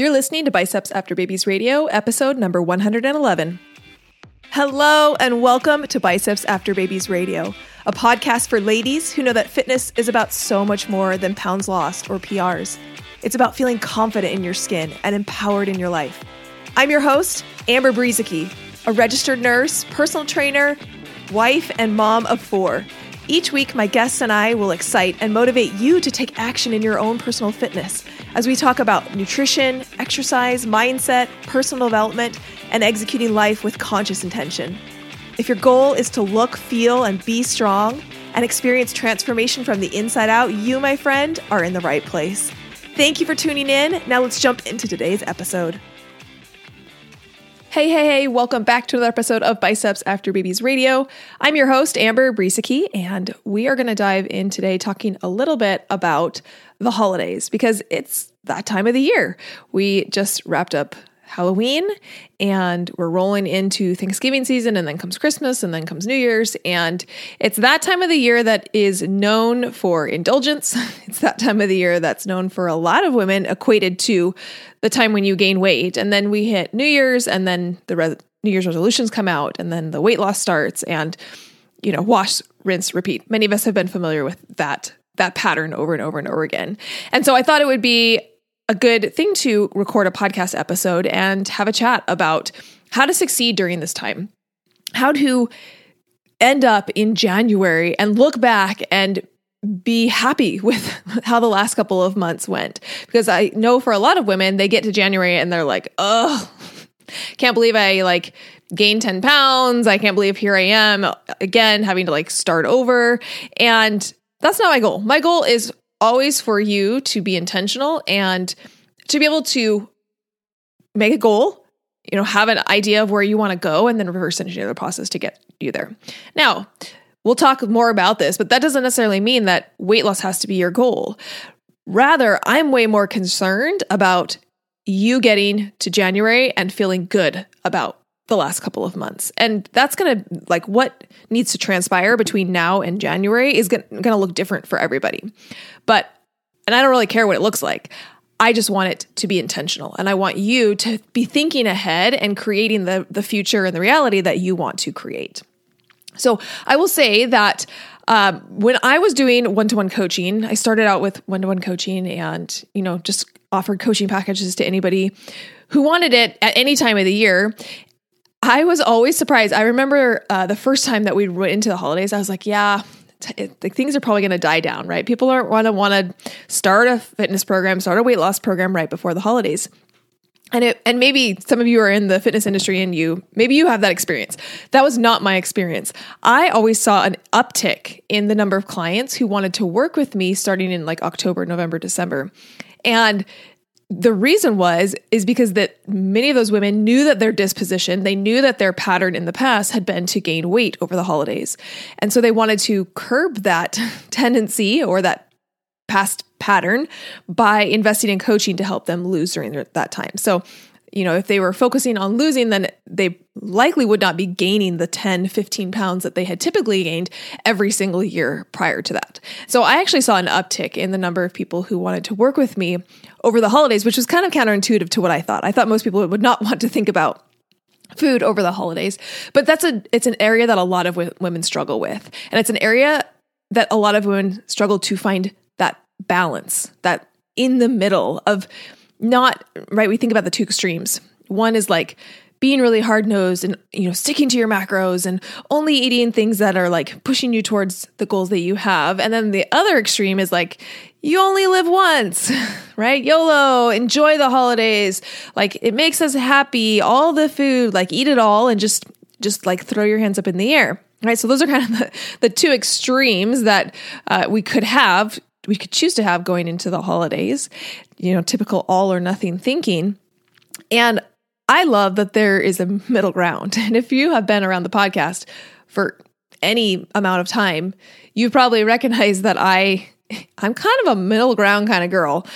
You're listening to Biceps After Babies Radio, episode number 111. Hello, and welcome to Biceps After Babies Radio, a podcast for ladies who know that fitness is about so much more than pounds lost or PRs. It's about feeling confident in your skin and empowered in your life. I'm your host, Amber Brueseke, a registered nurse, personal trainer, wife, and mom of four. Each week, my guests and I will excite and motivate you to take action in your own personal fitness as we talk about nutrition, exercise, mindset, personal development, and executing life with conscious intention. If your goal is to look, feel, and be strong and experience transformation from the inside out, you, my friend, are in the right place. Thank you for tuning in. Now let's jump into today's episode. Hey, hey, hey, welcome back to another episode of Biceps After Babies Radio. I'm your host, Amber Brueseke, and we are going to dive in today talking a little bit about the holidays because it's that time of the year. We just wrapped up Halloween and we're rolling into Thanksgiving season and then comes Christmas and then comes New Year's and it's that time of the year that is known for indulgence. It's that time of the year that's known for a lot of women equated to the time when you gain weight and then we hit New Year's and then the re- New Year's resolutions come out and then the weight loss starts and you know wash rinse repeat. Many of us have been familiar with that that pattern over and over and over again. And so I thought it would be a good thing to record a podcast episode and have a chat about how to succeed during this time, how to end up in January and look back and be happy with how the last couple of months went. Because I know for a lot of women, they get to January and they're like, oh, can't believe I like gained 10 pounds. I can't believe here I am again having to like start over. And that's not my goal. My goal is always for you to be intentional and to be able to make a goal, you know, have an idea of where you want to go and then reverse engineer the process to get you there. Now, we'll talk more about this, but that doesn't necessarily mean that weight loss has to be your goal. Rather, I'm way more concerned about you getting to January and feeling good about the last couple of months. And that's going to like what needs to transpire between now and January is going to look different for everybody. But and I don't really care what it looks like. I just want it to be intentional and I want you to be thinking ahead and creating the the future and the reality that you want to create. So, I will say that um, when I was doing one to one coaching, I started out with one to one coaching and, you know, just offered coaching packages to anybody who wanted it at any time of the year. I was always surprised. I remember uh, the first time that we went into the holidays, I was like, yeah, t- like things are probably going to die down, right? People aren't want to want to start a fitness program, start a weight loss program right before the holidays. And it, and maybe some of you are in the fitness industry and you maybe you have that experience. That was not my experience. I always saw an uptick in the number of clients who wanted to work with me starting in like October, November, December. And the reason was is because that many of those women knew that their disposition they knew that their pattern in the past had been to gain weight over the holidays. And so they wanted to curb that tendency or that past pattern by investing in coaching to help them lose during that time. So you know if they were focusing on losing then they likely would not be gaining the 10 15 pounds that they had typically gained every single year prior to that so i actually saw an uptick in the number of people who wanted to work with me over the holidays, which was kind of counterintuitive to what I thought. I thought most people would not want to think about food over the holidays, but that's a it's an area that a lot of women struggle with. And it's an area that a lot of women struggle to find that balance, that in the middle of not right we think about the two extremes. One is like being really hard nosed and you know sticking to your macros and only eating things that are like pushing you towards the goals that you have. And then the other extreme is like you only live once right? Yolo enjoy the holidays. Like it makes us happy. All the food like eat it all and just just like throw your hands up in the air right? So those are kind of the, the two extremes that uh, we could have we could choose to have going into the holidays you know typical all or nothing thinking and I love that there is a middle ground. And if you have been around the podcast for any amount of time, you've probably recognized that I I'm kind of a middle ground kind of girl.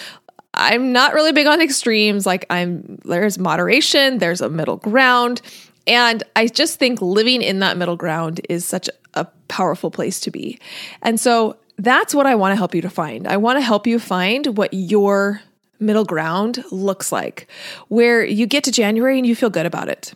I'm not really big on extremes. Like I'm there's moderation, there's a middle ground, and I just think living in that middle ground is such a powerful place to be. And so that's what I want to help you to find. I want to help you find what your middle ground looks like, where you get to January and you feel good about it.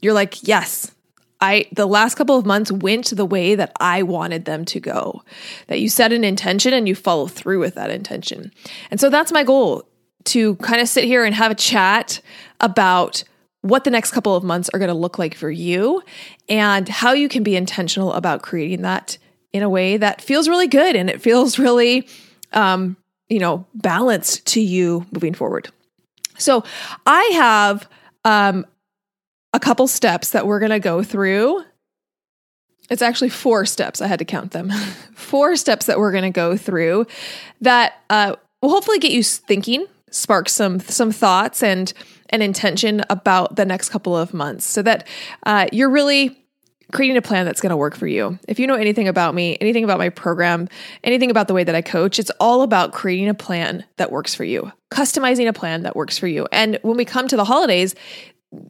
You're like, yes, I the last couple of months went the way that I wanted them to go. That you set an intention and you follow through with that intention. And so that's my goal to kind of sit here and have a chat about what the next couple of months are going to look like for you and how you can be intentional about creating that in a way that feels really good and it feels really um, you know balanced to you moving forward. So i have um, a couple steps that we're going to go through. It's actually four steps. I had to count them. Four steps that we're going to go through that uh, will hopefully get you thinking spark some some thoughts and an intention about the next couple of months so that uh, you're really creating a plan that's going to work for you. If you know anything about me, anything about my program, anything about the way that I coach, it's all about creating a plan that works for you, customizing a plan that works for you. And when we come to the holidays,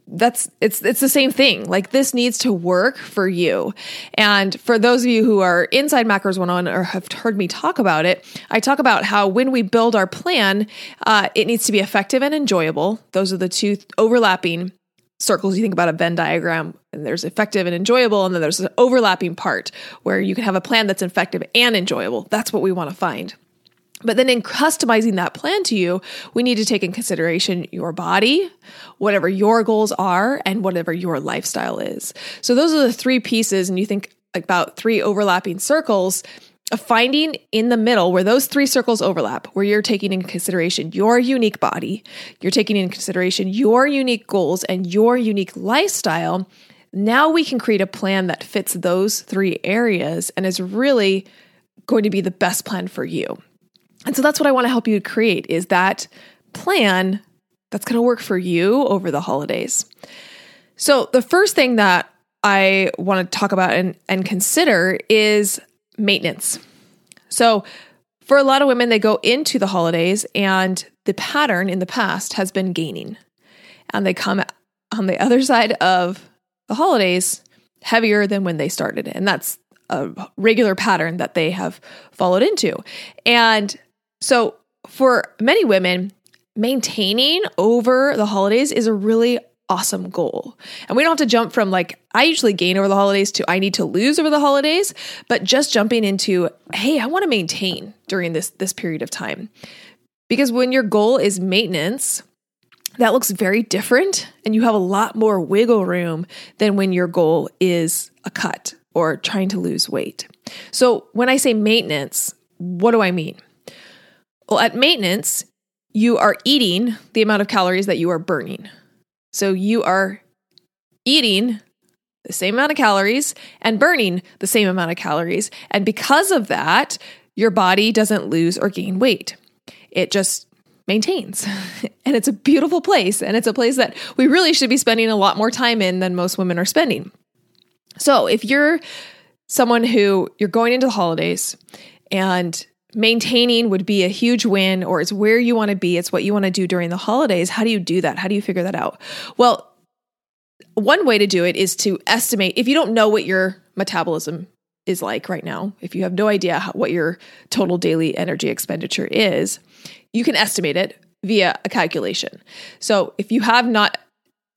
that's it's it's the same thing. Like this needs to work for you. And for those of you who are inside Macros 101 or have heard me talk about it, I talk about how when we build our plan, uh, it needs to be effective and enjoyable. Those are the two overlapping circles you think about a venn diagram and there's effective and enjoyable and then there's an overlapping part where you can have a plan that's effective and enjoyable that's what we want to find but then in customizing that plan to you, we need to take in consideration your body, whatever your goals are, and whatever your lifestyle is. So those are the three pieces. And you think about three overlapping circles of finding in the middle where those three circles overlap, where you're taking in consideration your unique body, you're taking in consideration your unique goals and your unique lifestyle. Now we can create a plan that fits those three areas and is really going to be the best plan for you. And so that's what I want to help you create is that plan that's going to work for you over the holidays. So the first thing that I want to talk about and, and consider is maintenance. So for a lot of women, they go into the holidays and the pattern in the past has been gaining. And they come on the other side of the holidays heavier than when they started. And that's a regular pattern that they have followed into. And so, for many women, maintaining over the holidays is a really awesome goal. And we don't have to jump from like, I usually gain over the holidays to I need to lose over the holidays, but just jumping into, hey, I want to maintain during this this period of time. Because when your goal is maintenance, that looks very different and you have a lot more wiggle room than when your goal is a cut or trying to lose weight. So, when I say maintenance, what do I mean? Well, at maintenance, you are eating the amount of calories that you are burning. So you are eating the same amount of calories and burning the same amount of calories. And because of that, your body doesn't lose or gain weight. It just maintains. and it's a beautiful place. And it's a place that we really should be spending a lot more time in than most women are spending. So if you're someone who you're going into the holidays and maintaining would be a huge win or it's where you want to be, it's what you want to do during the holidays. How do you do that? How do you figure that out? Well, one way to do it is to estimate if you don't know what your metabolism is like right now, if you have no idea how, what your total daily energy expenditure is, you can estimate it via a calculation. So if you have not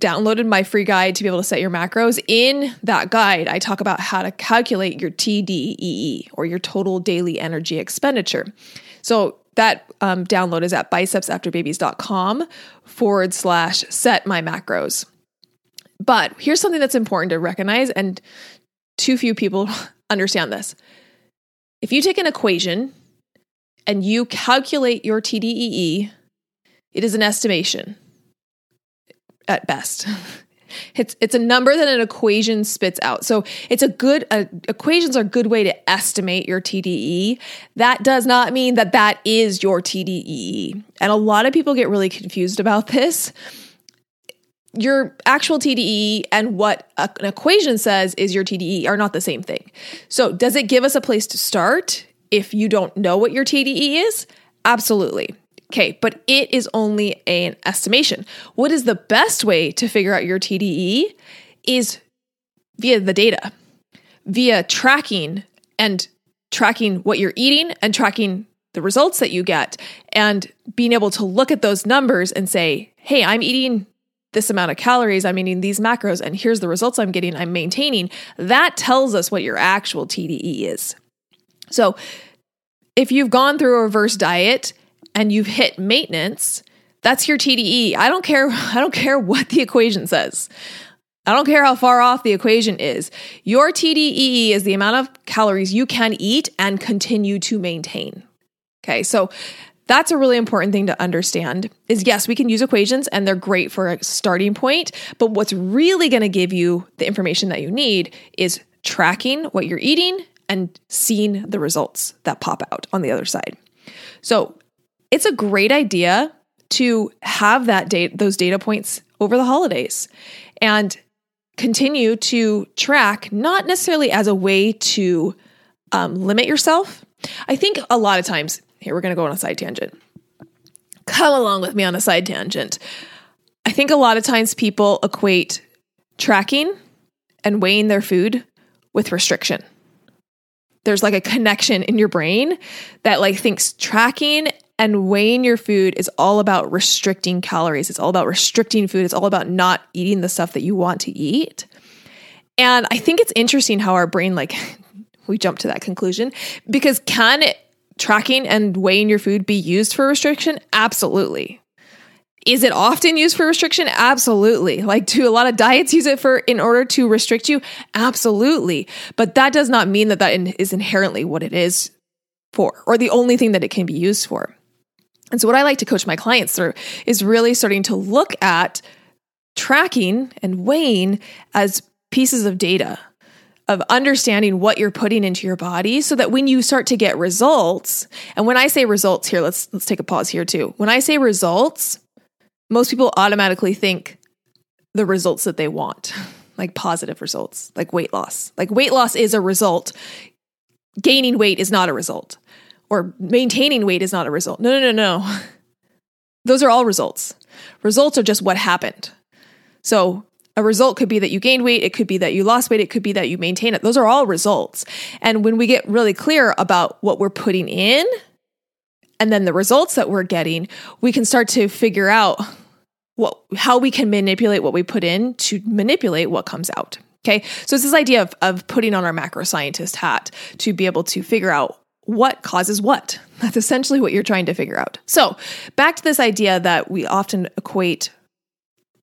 downloaded my free guide to be able to set your macros. In that guide, I talk about how to calculate your TDEE or your total daily energy expenditure. So that um, download is at bicepsafterbabies.com forward slash set my macros. But here's something that's important to recognize, and too few people understand this. If you take an equation and you calculate your TDEE, it is an estimation at best. It's it's a number that an equation spits out. So it's a good uh, equations are a good way to estimate your TDE. That does not mean that that is your TDE. And a lot of people get really confused about this. Your actual TDE and what a, an equation says is your TDE are not the same thing. So does it give us a place to start if you don't know what your TDE is? Absolutely. Okay, but it is only an estimation. What is the best way to figure out your TDE is via the data, via tracking and tracking what you're eating and tracking the results that you get and being able to look at those numbers and say, hey, I'm eating this amount of calories, I'm eating these macros, and here's the results I'm getting, I'm maintaining, that tells us what your actual TDE is. So if you've gone through a reverse diet and you've hit maintenance, that's your TDE. I don't care I don't care what the equation says. I don't care how far off the equation is. Your TDE is the amount of calories you can eat and continue to maintain. Okay? So that's a really important thing to understand is yes, we can use equations and they're great for a starting point, but what's really going to give you the information that you need is tracking what you're eating and seeing the results that pop out on the other side. So, it's a great idea to have that date those data points over the holidays and continue to track not necessarily as a way to um, limit yourself. I think a lot of times here, we're going to go on a side tangent. Come along with me on a side tangent. I think a lot of times people equate tracking and weighing their food with restriction. There's like a connection in your brain that like thinks tracking and weighing your food is all about restricting calories. It's all about restricting food. It's all about not eating the stuff that you want to eat. And I think it's interesting how our brain like we jump to that conclusion because can it tracking and weighing your food be used for restriction? Absolutely. Is it often used for restriction? Absolutely. Like do a lot of diets use it for in order to restrict you? Absolutely. But that does not mean that that is inherently what it is for or the only thing that it can be used for. And so what I like to coach my clients through is really starting to look at tracking and weighing as pieces of data of understanding what you're putting into your body so that when you start to get results and when i say results here let's let's take a pause here too. When i say results most people automatically think the results that they want like positive results like weight loss. Like weight loss is a result. Gaining weight is not a result or maintaining weight is not a result no no no no those are all results results are just what happened so a result could be that you gained weight, it could be that you lost weight, it could be that you maintain it. Those are all results. And when we get really clear about what we're putting in and then the results that we're getting, we can start to figure out what how we can manipulate what we put in to manipulate what comes out. Okay. So it's this idea of, of putting on our macro scientist hat to be able to figure out what causes what. That's essentially what you're trying to figure out. So back to this idea that we often equate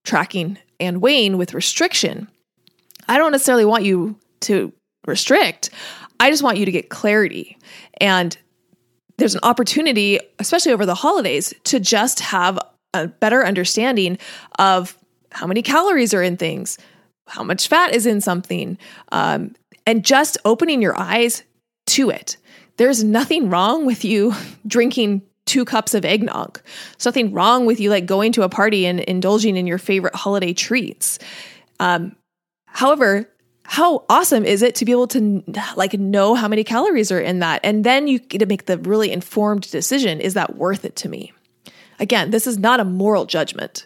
tracking and weighing with restriction. I don't necessarily want you to restrict. I just want you to get clarity. And there's an opportunity, especially over the holidays, to just have a better understanding of how many calories are in things, how much fat is in something, um, and just opening your eyes to it. There's nothing wrong with you drinking two cups of eggnog. There's nothing wrong with you like going to a party and indulging in your favorite holiday treats. Um, however, how awesome is it to be able to like know how many calories are in that? And then you get to make the really informed decision is that worth it to me? Again this is not a moral judgment.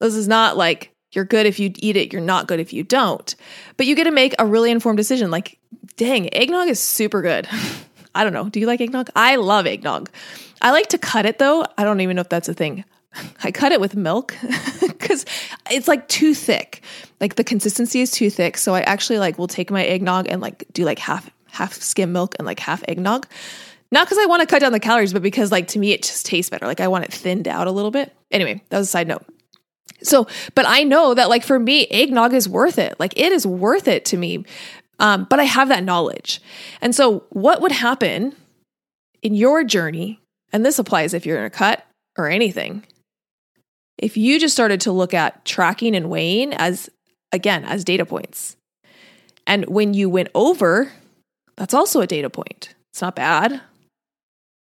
This is not like you're good if you eat it you're not good if you don't. But you get to make a really informed decision like dang eggnog is super good i don't know do you like eggnog i love eggnog I like to cut it though. I don't even know if that's a thing. I cut it with milk because it's like too thick. Like the consistency is too thick. So I actually like will take my eggnog and like do like half half skim milk and like half eggnog. Not because I want to cut down the calories, but because like to me it just tastes better. Like I want it thinned out a little bit. Anyway, that was a side note. So, but I know that like for me, eggnog is worth it. Like it is worth it to me. Um, but I have that knowledge. And so what would happen in your journey and this applies if you're in a cut or anything. If you just started to look at tracking and weighing as, again, as data points, and when you went over, that's also a data point. It's not bad.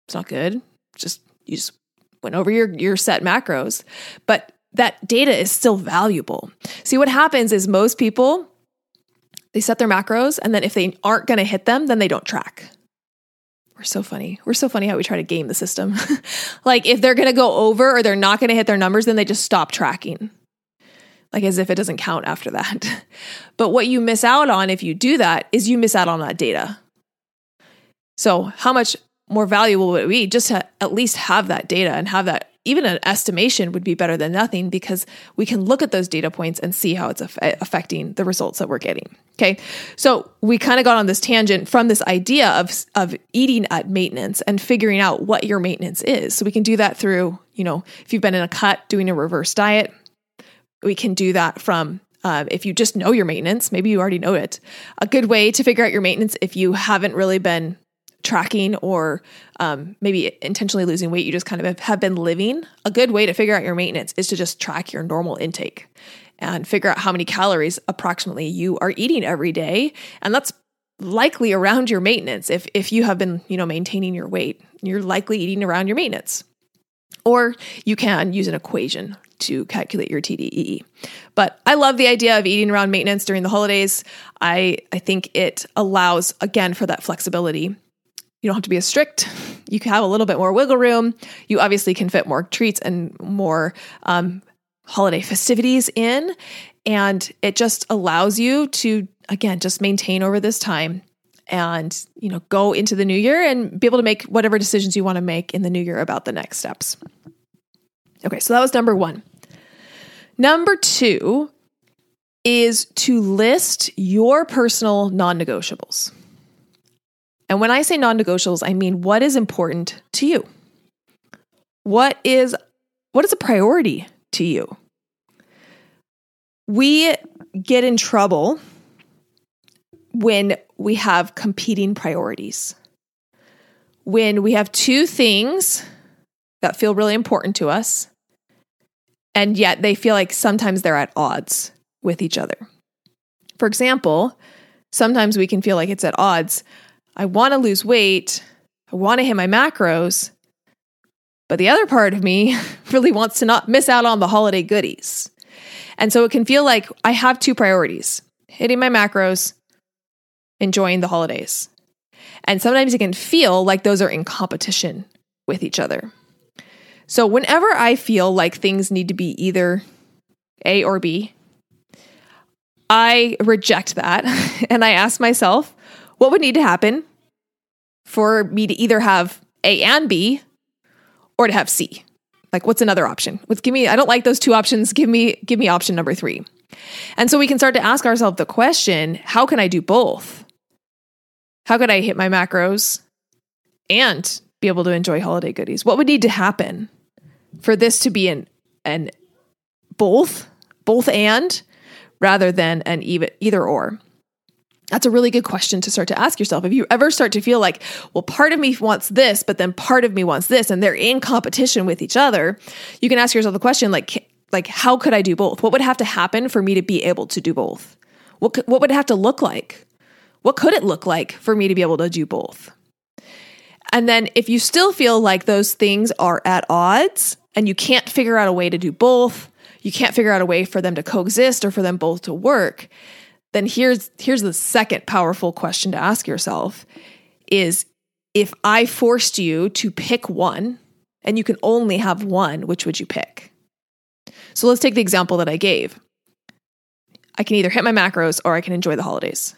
It's not good. Just you just went over your your set macros, but that data is still valuable. See what happens is most people they set their macros and then if they aren't going to hit them, then they don't track. We're so funny. We're so funny how we try to game the system. like if they're going to go over or they're not going to hit their numbers, then they just stop tracking. Like as if it doesn't count after that. but what you miss out on if you do that is you miss out on that data. So, how much more valuable would it be just to at least have that data and have that even an estimation would be better than nothing because we can look at those data points and see how it's affecting the results that we're getting. Okay. So we kind of got on this tangent from this idea of, of eating at maintenance and figuring out what your maintenance is. So we can do that through, you know, if you've been in a cut, doing a reverse diet. We can do that from uh, if you just know your maintenance, maybe you already know it. A good way to figure out your maintenance if you haven't really been tracking or um, maybe intentionally losing weight, you just kind of have been living, a good way to figure out your maintenance is to just track your normal intake and figure out how many calories approximately you are eating every day. And that's likely around your maintenance. If, if you have been, you know, maintaining your weight, you're likely eating around your maintenance. Or you can use an equation to calculate your TDEE. But I love the idea of eating around maintenance during the holidays. I, I think it allows, again, for that flexibility you don't have to be as strict. You can have a little bit more wiggle room. You obviously can fit more treats and more um, holiday festivities in. And it just allows you to, again, just maintain over this time and you know go into the new year and be able to make whatever decisions you want to make in the new year about the next steps okay so that was number one number two is to list your personal non-negotiables and when I say non negotiables, I mean what is important to you? What is what is a priority to you? We get in trouble when we have competing priorities. When we have two things that feel really important to us, and yet they feel like sometimes they're at odds with each other. For example, sometimes we can feel like it's at odds I want to lose weight. I want to hit my macros. But the other part of me really wants to not miss out on the holiday goodies. And so it can feel like I have two priorities hitting my macros, enjoying the holidays. And sometimes it can feel like those are in competition with each other. So whenever I feel like things need to be either A or B, I reject that and I ask myself, what would need to happen for me to either have A and B or to have C? Like what's another option? Let's give me I don't like those two options. Give me give me option number 3. And so we can start to ask ourselves the question, how can I do both? How could I hit my macros and be able to enjoy holiday goodies? What would need to happen for this to be an an both, both and rather than an even either or? That's a really good question to start to ask yourself. If you ever start to feel like, well, part of me wants this, but then part of me wants this, and they're in competition with each other, you can ask yourself the question like, like how could I do both? What would have to happen for me to be able to do both? What could, what would it have to look like? What could it look like for me to be able to do both? And then if you still feel like those things are at odds and you can't figure out a way to do both, you can't figure out a way for them to coexist or for them both to work, then here's here's the second powerful question to ask yourself is if I forced you to pick one and you can only have one, which would you pick? So let's take the example that I gave. I can either hit my macros or I can enjoy the holidays.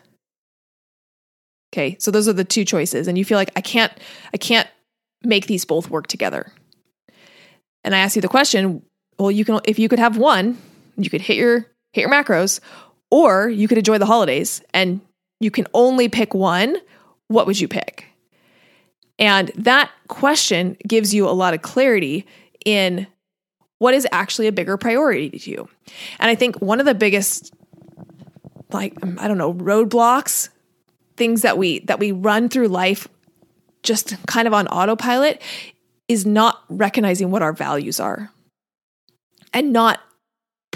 Okay, so those are the two choices and you feel like I can't I can't make these both work together. And I ask you the question, well you can if you could have one, you could hit your hit your macros or you could enjoy the holidays and you can only pick one. What would you pick? And that question gives you a lot of clarity in what is actually a bigger priority to you. And I think one of the biggest like um, I don't know, roadblocks, things that we that we run through life just kind of on autopilot is not recognizing what our values are and not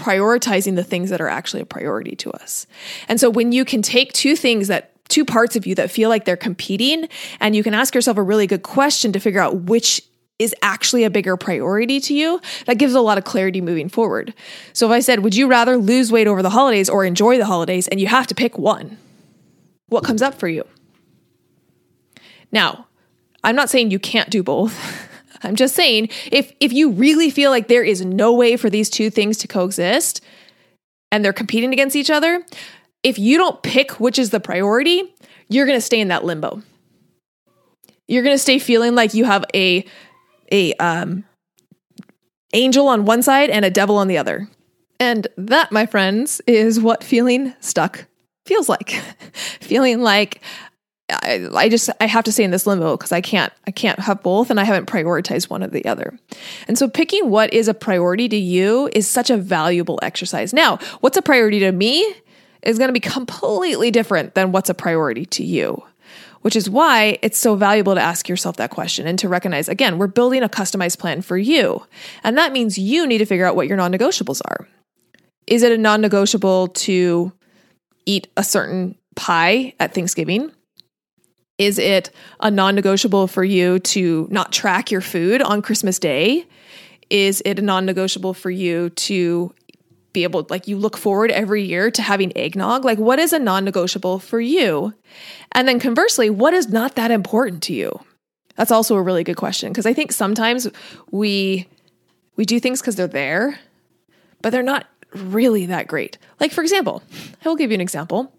prioritizing the things that are actually a priority to us. And so when you can take two things that two parts of you that feel like they're competing and you can ask yourself a really good question to figure out which is actually a bigger priority to you, that gives a lot of clarity moving forward. So if I said, would you rather lose weight over the holidays or enjoy the holidays and you have to pick one? What comes up for you? Now, I'm not saying you can't do both. I'm just saying if if you really feel like there is no way for these two things to coexist and they're competing against each other, if you don't pick which is the priority, you're going to stay in that limbo. You're going to stay feeling like you have a a um angel on one side and a devil on the other. And that, my friends, is what feeling stuck feels like. feeling like I, I, just I have to stay in this limbo because I can't I can't have both and I haven't prioritized one or the other. And so picking what is a priority to you is such a valuable exercise. Now, what's a priority to me is going to be completely different than what's a priority to you. Which is why it's so valuable to ask yourself that question and to recognize again, we're building a customized plan for you. And that means you need to figure out what your non negotiables are. Is it a non negotiable to eat a certain pie at Thanksgiving? Is it a non negotiable for you to not track your food on Christmas Day? Is it a non negotiable for you to be able, like, you look forward every year to having eggnog? Like, what is a non negotiable for you? And then conversely, what is not that important to you? That's also a really good question because I think sometimes we we do things because they're there, but they're not really that great. Like for example, I will give you an example.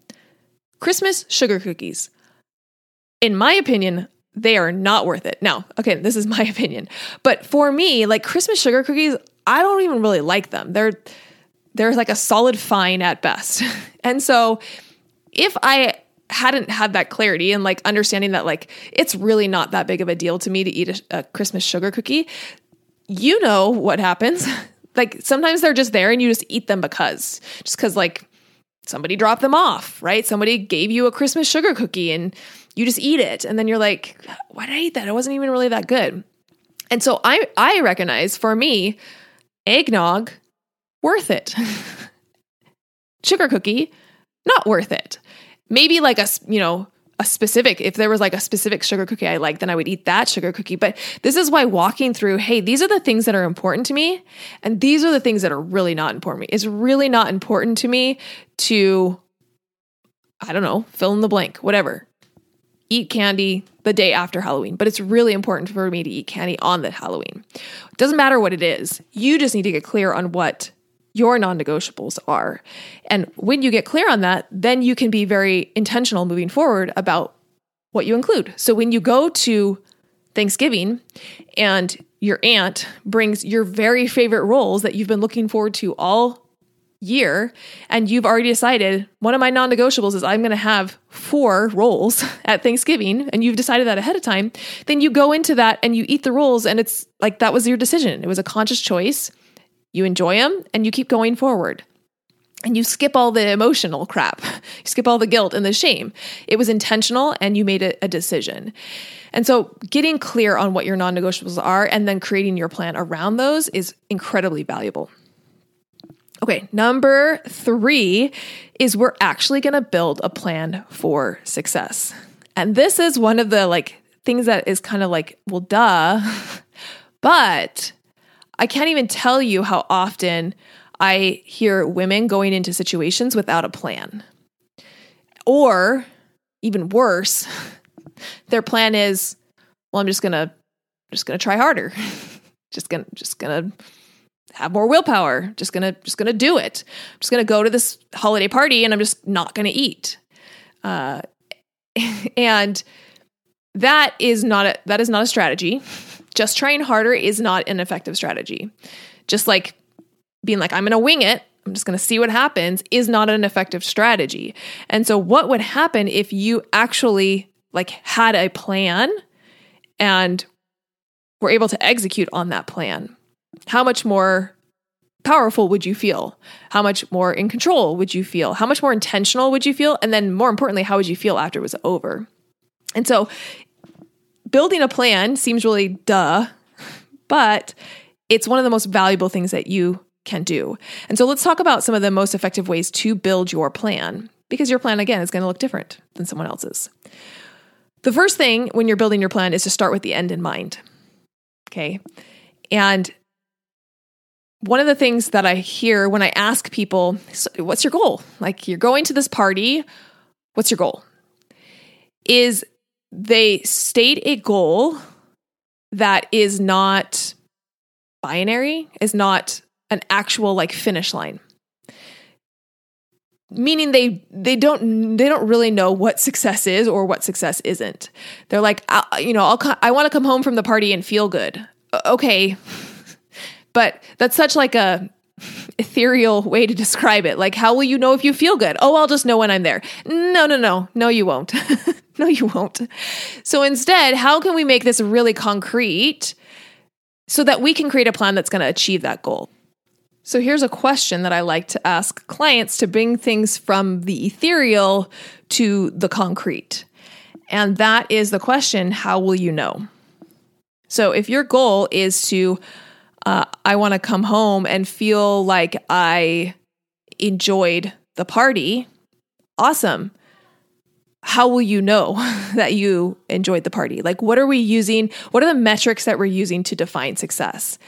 Christmas sugar cookies in my opinion, they are not worth it. Now, okay, this is my opinion. But for me, like Christmas sugar cookies, I don't even really like them. They're they're like a solid fine at best. and so if I hadn't had that clarity and like understanding that like it's really not that big of a deal to me to eat a, a Christmas sugar cookie, you know what happens. like sometimes they're just there and you just eat them because just because like somebody dropped them off, right? Somebody gave you a Christmas sugar cookie and you just eat it. And then you're like why did i eat that? It wasn't even really that good. And so i i recognize for me eggnog worth it. Sugar cookie not worth it. Maybe like a you know a specific if there was like a specific sugar cookie i like then i would eat that sugar cookie but this is why walking through hey these are the things that are important to me and these are the things that are really not important to me it's really not important to me to i don't know fill in the blank whatever eat candy the day after Halloween, but it's really important for me to eat candy on the Halloween. It doesn't matter what it is. You just need to get clear on what your non negotiables are. And when you get clear on that, then you can be very intentional moving forward about what you include. So when you go to Thanksgiving and your aunt brings your very favorite rolls that you've been looking forward to all year and you've already decided one of my non negotiables is I'm going to have four rolls at Thanksgiving and you've decided that ahead of time, then you go into that and you eat the rolls and it's like that was your decision. It was a conscious choice. You enjoy them and you keep going forward. And you skip all the emotional crap. You skip all the guilt and the shame. It was intentional and you made a, a decision. And so, getting clear on what your non negotiables are and then creating your plan around those is incredibly valuable. Okay, number three is we're actually to build a plan for success. And this is one of the like things that is kind of like, well, duh. but I can't even tell you how often I hear women going into situations without a plan. Or even worse, their plan is, well, I'm just going to just going to try harder. just going to just going to have more willpower. Just gonna just gonna do it. I'm just gonna go to this holiday party and I'm just not gonna eat. Uh, and that is not a that is not a strategy. Just trying harder is not an effective strategy. Just like being like I'm gonna wing it. I'm just going to see what happens is not an effective strategy. And so what would happen if you actually like had a plan and were able to execute on that plan? how much more powerful would you feel? How much more in control would you feel? How much more intentional would you feel? And then, more importantly, how would you feel after it was over? And so, building a plan seems really duh, but it's one of the most valuable things that you can do. And so, let's talk about some of the most effective ways to build your plan because your plan, again, is going to look different than someone else's. The first thing when you're building your plan is to start with the end in mind. Okay. And one of the things that I hear when I ask people, what's your goal? Like, you're going to this party, what's your goal? Is they state a goal that is not binary, is not an actual like finish line. meaning they they don't they don't really know what success is or what success isn't. They're like, you know, I'll I want to come home from the party and feel good. Okay, but that's such like a ethereal way to describe it. Like, how will you know if you feel good? Oh, I'll just know when I'm there. No, no, no, no, you won't. no, you won't. So instead, how can we make this really concrete so that we can create a plan that's going to achieve that goal? So here's a question that I like to ask clients to bring things from the ethereal to the concrete. And that is the question how will you know? So if your goal is to uh, I want to come home and feel like I enjoyed the party. Awesome. How will you know that you enjoyed the party? Like, what are we using? What are the metrics that we're using to define success?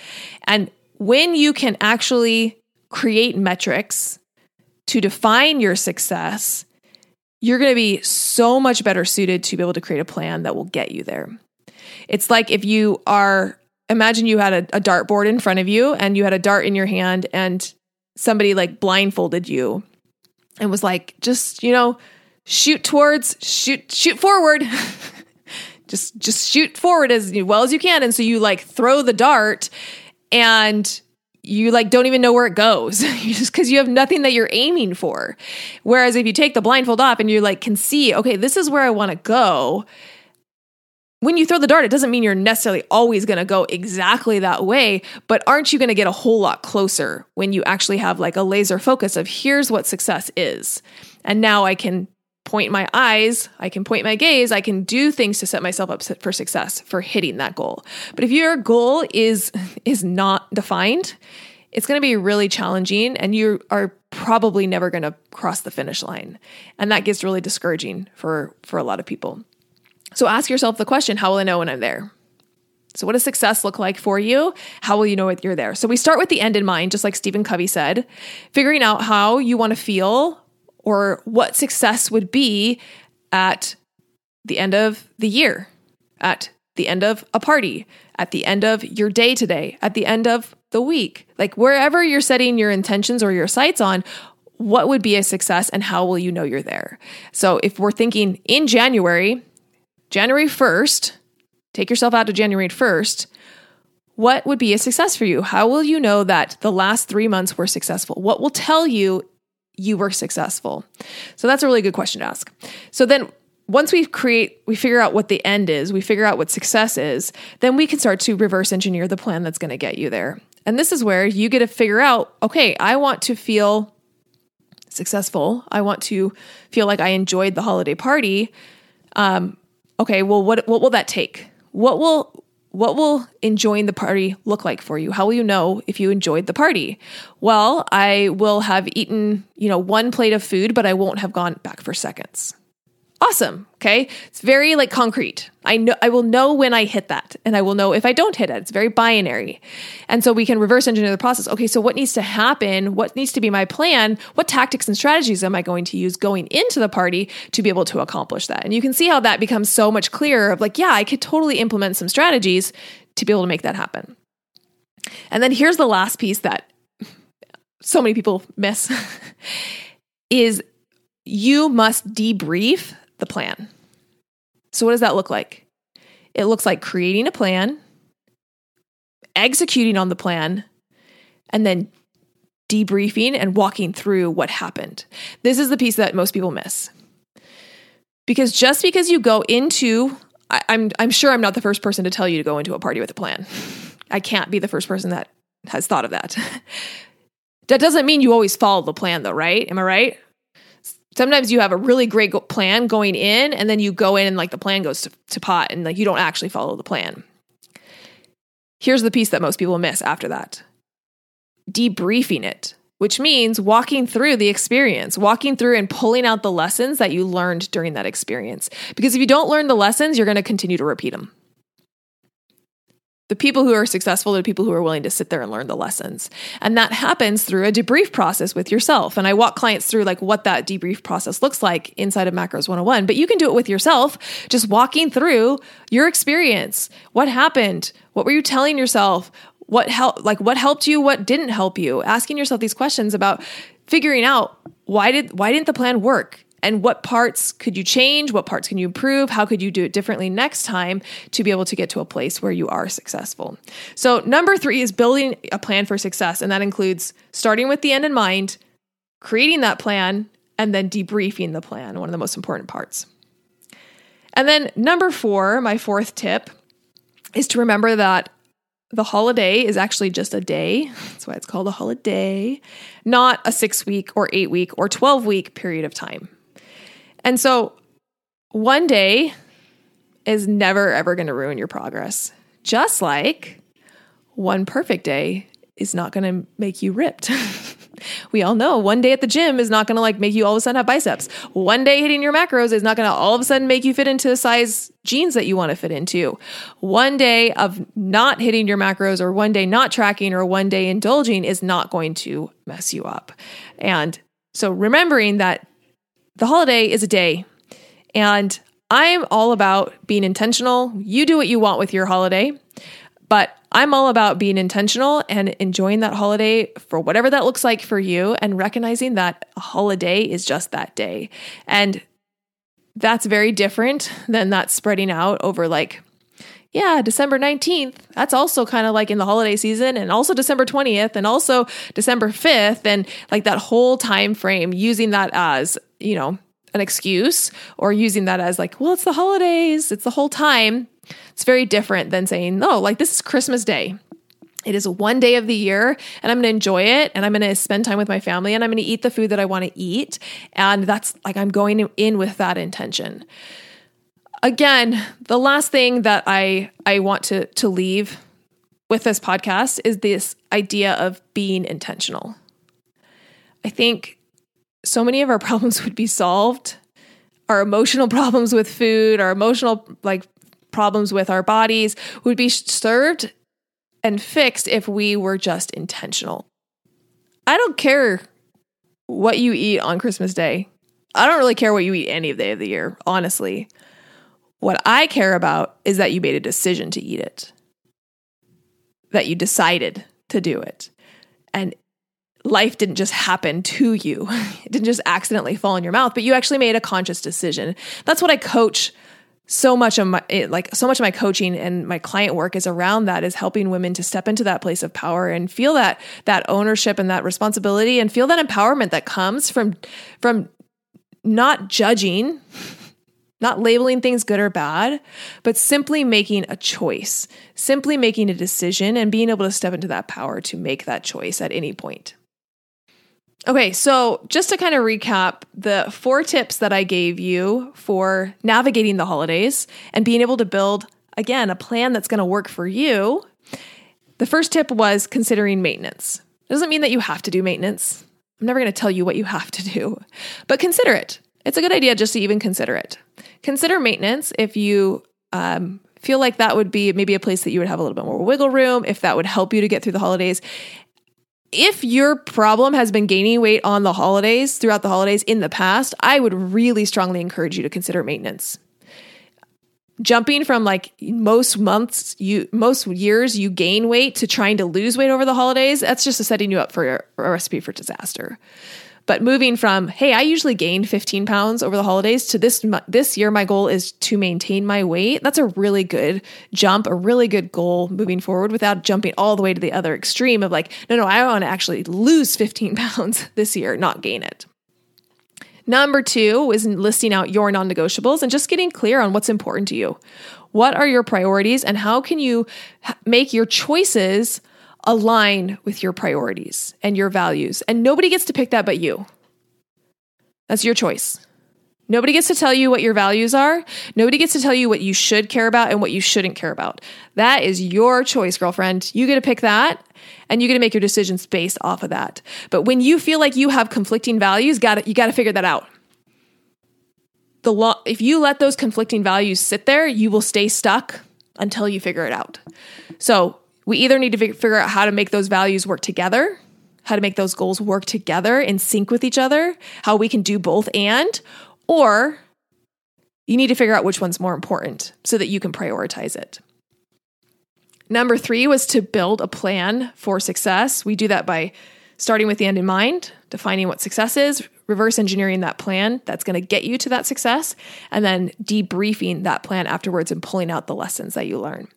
And when you can actually create metrics to define your success, you're going to be so much better suited to be able to create a plan that will get you there. It's like if you are imagine you had a, a dartboard in front of you and you had a dart in your hand and somebody like blindfolded you and was like, just, you know, shoot towards, shoot, shoot forward. just, just shoot forward as well as you can. And so you like throw the dart and you like don't even know where it goes just because you have nothing that you're aiming for. Whereas if you take the blindfold off and you like can see, okay, this is where I want to go when you throw the dart, it doesn't mean you're necessarily always going to go exactly that way, but aren't you going to get a whole lot closer when you actually have like a laser focus of here's what success is. And now I can point my eyes, I can point my gaze, I can do things to set myself up for success for hitting that goal. But if your goal is is not defined, it's going to be really challenging and you are probably never going to cross the finish line. And that gets really discouraging for for a lot of people. So ask yourself the question how will I know when I'm there? So, what does success look like for you? How will you know that you're there? So, we start with the end in mind, just like Stephen Covey said, figuring out how you want to feel or what success would be at the end of the year, at the end of a party, at the end of your day today, at the end of the week. Like wherever you're setting your intentions or your sights on, what would be a success and how will you know you're there? So, if we're thinking in January, January 1st, take yourself out to January 1st. What would be a success for you? How will you know that the last three months were successful? What will tell you you were successful? So that's a really good question to ask. So then once we create, we figure out what the end is, we figure out what success is, then we can start to reverse engineer the plan that's going to get you there. And this is where you get to figure out okay, I want to feel successful. I want to feel like I enjoyed the holiday party. Um, okay, well, what what will that take? What will what will enjoying the party look like for you? How will you know if you enjoyed the party? Well, I will have eaten, you know, one plate of food, but I won't have gone back for seconds awesome. Okay? It's very like concrete. I know i will know when i hit that and i will know if i don't hit it. It's very binary. And so we can reverse engineer the process. Okay so what needs to happen what needs to be my plan what tactics and strategies am i going to use going into the party to be able to accomplish that? And you can see how that becomes so much clearer of like yeah i could totally implement some strategies to be able to make that happen. And then here's the last piece that so many people miss is you must debrief the plan. So, what does that look like? It looks like creating a plan, executing on the plan, and then debriefing and walking through what happened. This is the piece that most people miss. Because just because you go into, I, I'm, I'm sure I'm not the first person to tell you to go into a party with a plan. I can't be the first person that has thought of that. that doesn't mean you always follow the plan, though, right? Am I right? Sometimes you have a really great go- plan going in and then you go in and like the plan goes to, to pot and like you don't actually follow the plan. Here's the piece that most people miss after that. Debriefing it which means walking through the experience walking through and pulling out the lessons that you learned during that experience. Because if you don't learn the lessons you're going to continue to repeat them the people who are successful are the people who are willing to sit there and learn the lessons. And that happens through a debrief process with yourself. And I walk clients through like what that debrief process looks like inside of Macros 101, but you can do it with yourself, just walking through your experience. What happened? What were you telling yourself? What helped like what helped you, what didn't help you? Asking yourself these questions about figuring out why did why didn't the plan work? And what parts could you change? What parts can you improve? How could you do it differently next time to be able to get to a place where you are successful? So, number three is building a plan for success. And that includes starting with the end in mind, creating that plan, and then debriefing the plan, one of the most important parts. And then, number four, my fourth tip is to remember that the holiday is actually just a day. That's why it's called a holiday, not a six week or eight week or 12 week period of time. And so, one day is never ever going to ruin your progress, just like one perfect day is not going to make you ripped. we all know one day at the gym is not going to like make you all of a sudden have biceps. One day hitting your macros is not going to all of a sudden make you fit into the size jeans that you want to fit into. One day of not hitting your macros or one day not tracking or one day indulging is not going to mess you up. And so remembering that the holiday is a day and I'm all about being intentional. You do what you want with your holiday, but I'm all about being intentional and enjoying that holiday for whatever that looks like for you and recognizing that a holiday is just that day. And that's very different than that spreading out over like yeah, December 19th, that's also kind of like in the holiday season and also December 20th and also December 5th and like that whole time frame using that as, you know, an excuse or using that as like, well, it's the holidays, it's the whole time. It's very different than saying, no, like this is Christmas Day. It is one day of the year and I'm going to enjoy it and I'm going to spend time with my family and I'm going to eat the food that I want to eat. And that's like I'm going in with that intention. Again, the last thing that I I want to to leave with this podcast is this idea of being intentional. I think so many of our problems would be solved. Our emotional problems with food, our emotional like problems with our bodies would be served and fixed if we were just intentional. I don't care what you eat on Christmas Day. I don't really care what you eat any day of the year, honestly. What I care about is that you made a decision to eat it, that you decided to do it. And life didn't just happen to you, it didn't just accidentally fall in your mouth, but you actually made a conscious decision. That's what I coach so much of my like so much of my coaching and my client work is around that is helping women to step into that place of power and feel that that ownership and that responsibility and feel that empowerment that comes from from not judging not labeling things good or bad but simply making a choice simply making a decision and being able to step into that power to make that choice at any point Okay, so just to kind of recap the four tips that I gave you for navigating the holidays and being able to build, again, a plan that's going to work for you. The first tip was considering maintenance. It doesn't mean that you have to do maintenance. I'm never going to tell you what you have to do, but consider it. It's a good idea just to even consider it. Consider maintenance if you um, feel like that would be maybe a place that you would have a little bit more wiggle room, if that would help you to get through the holidays if your problem has been gaining weight on the holidays, throughout the holidays in the past, I would really strongly encourage you to consider maintenance. Jumping from like most months, you most years you gain weight to trying to lose weight over the holidays, that's just setting you up for a, a recipe for disaster. But moving from, hey, I usually gain 15 pounds over the holidays to this this year my goal is to maintain my weight. That's a really good jump, a really good goal moving forward without jumping all the way to the other extreme of like, no, no, I want to actually lose 15 pounds this year, not gain it. Number two is listing out your non negotiables and just getting clear on what's important to you. What are your priorities and how can you make your choices align with your priorities and your values. And nobody gets to pick that but you. That's your choice. Nobody gets to tell you what your values are. Nobody gets to tell you what you should care about and what you shouldn't care about. That is your choice, girlfriend. You get to pick that and you get to make your decisions based off of that. But when you feel like you have conflicting values, got you got to figure that out. The lo- if you let those conflicting values sit there, you will stay stuck until you figure it out. So, we either need to figure out how to make those values work together, how to make those goals work together in sync with each other, how we can do both and, or you need to figure out which one's more important so that you can prioritize it. Number three was to build a plan for success. We do that by starting with the end in mind, defining what success is, reverse engineering that plan that's going to get you to that success, and then debriefing that plan afterwards and pulling out the lessons that you learn.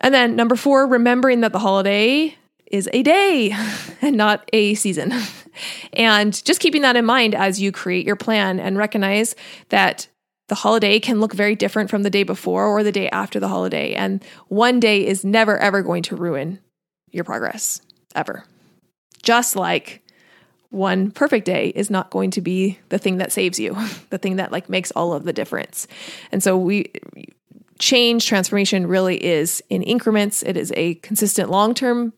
And then number four, remembering that the holiday is a day and not a season. and just keeping that in mind as you create your plan and recognize that the holiday can look very different from the day before or the day after the holiday. And one day is never, ever going to ruin your progress, ever. Just like one perfect day is not going to be the thing that saves you, the thing that like makes all of the difference. And so we change transformation really is in increments. It is a consistent long-term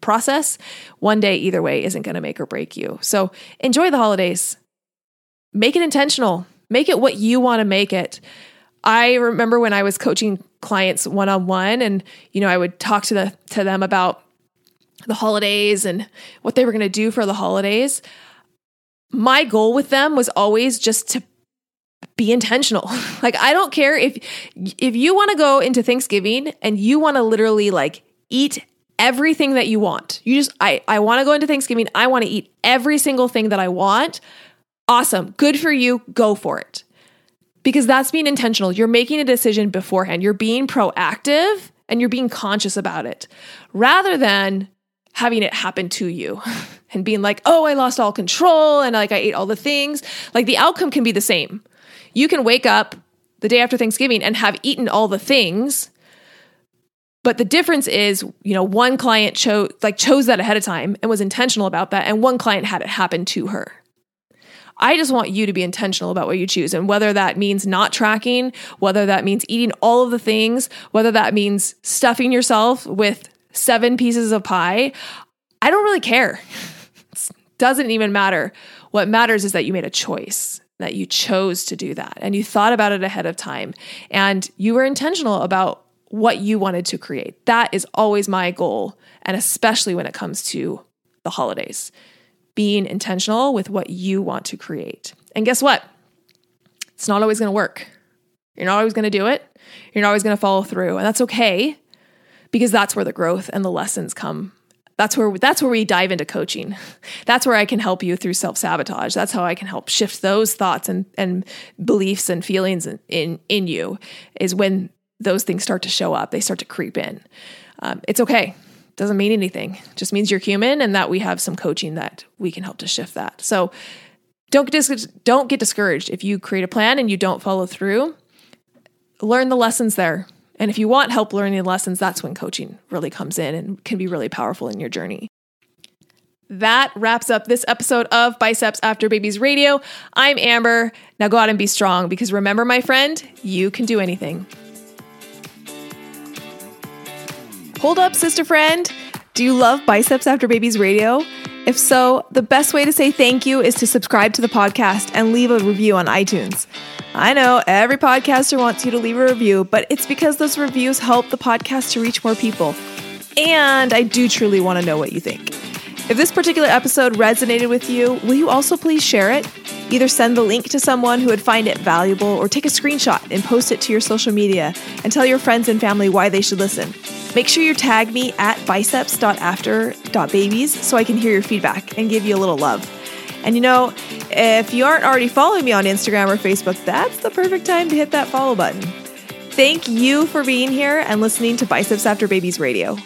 process. One day either way isn't going to make or break you. So enjoy the holidays. Make it intentional. Make it what you want to make it. I remember when I was coaching clients one on one and you know I would talk to the to them about the holidays and what they were going to do for the holidays. My goal with them was always just to be intentional. like I don't care if if you want to go into Thanksgiving and you want to literally like eat everything that you want. You just I I want to go into Thanksgiving, I want to eat every single thing that I want. Awesome. Good for you. Go for it. Because that's being intentional. You're making a decision beforehand. You're being proactive and you're being conscious about it rather than having it happen to you and being like, "Oh, I lost all control and like I ate all the things." Like the outcome can be the same. You can wake up the day after Thanksgiving and have eaten all the things. But the difference is, you know, one client chose like chose that ahead of time and was intentional about that and one client had it happen to her. I just want you to be intentional about what you choose and whether that means not tracking, whether that means eating all of the things, whether that means stuffing yourself with seven pieces of pie. I don't really care. It doesn't even matter. What matters is that you made a choice that you chose to do that and you thought about it ahead of time and you were intentional about what you wanted to create. That is always my goal, and especially when it comes to the holidays, being intentional with what you want to create. And guess what? It's not always going to work. You're not always going to do it. You're not always going to follow through, and that's okay because that's where the growth and the lessons come that's where that's where we dive into coaching. That's where I can help you through self-sabotage. That's how I can help shift those thoughts and and beliefs and feelings in in, in you is when those things start to show up, they start to creep in. Um, it's okay. Doesn't mean anything. Just means you're human and that we have some coaching that we can help to shift that. So don't dis- don't get discouraged if you create a plan and you don't follow through. Learn the lessons there and if you want help learning lessons, that's when coaching really comes in and can be really powerful in your journey. That wraps up this episode of Biceps After Babies Radio. I'm Amber. Now go out and be strong because remember, my friend, you can do anything. Hold up, sister friend. Do you love Biceps After Babies Radio? If so, the best way to say thank you is to subscribe to the podcast and leave a review on iTunes. I know every podcaster wants you to leave a review, but it's because those reviews help the podcast to reach more people. And I do truly want to know what you think. If this particular episode resonated with you, will you also please share it? Either send the link to someone who would find it valuable or take a screenshot and post it to your social media and tell your friends and family why they should listen. Make sure you tag me at biceps.after.babies so I can hear your feedback and give you a little love. And you know, if you aren't already following me on Instagram or Facebook, that's the perfect time to hit that follow button. Thank you for being here and listening to Biceps After Babies Radio.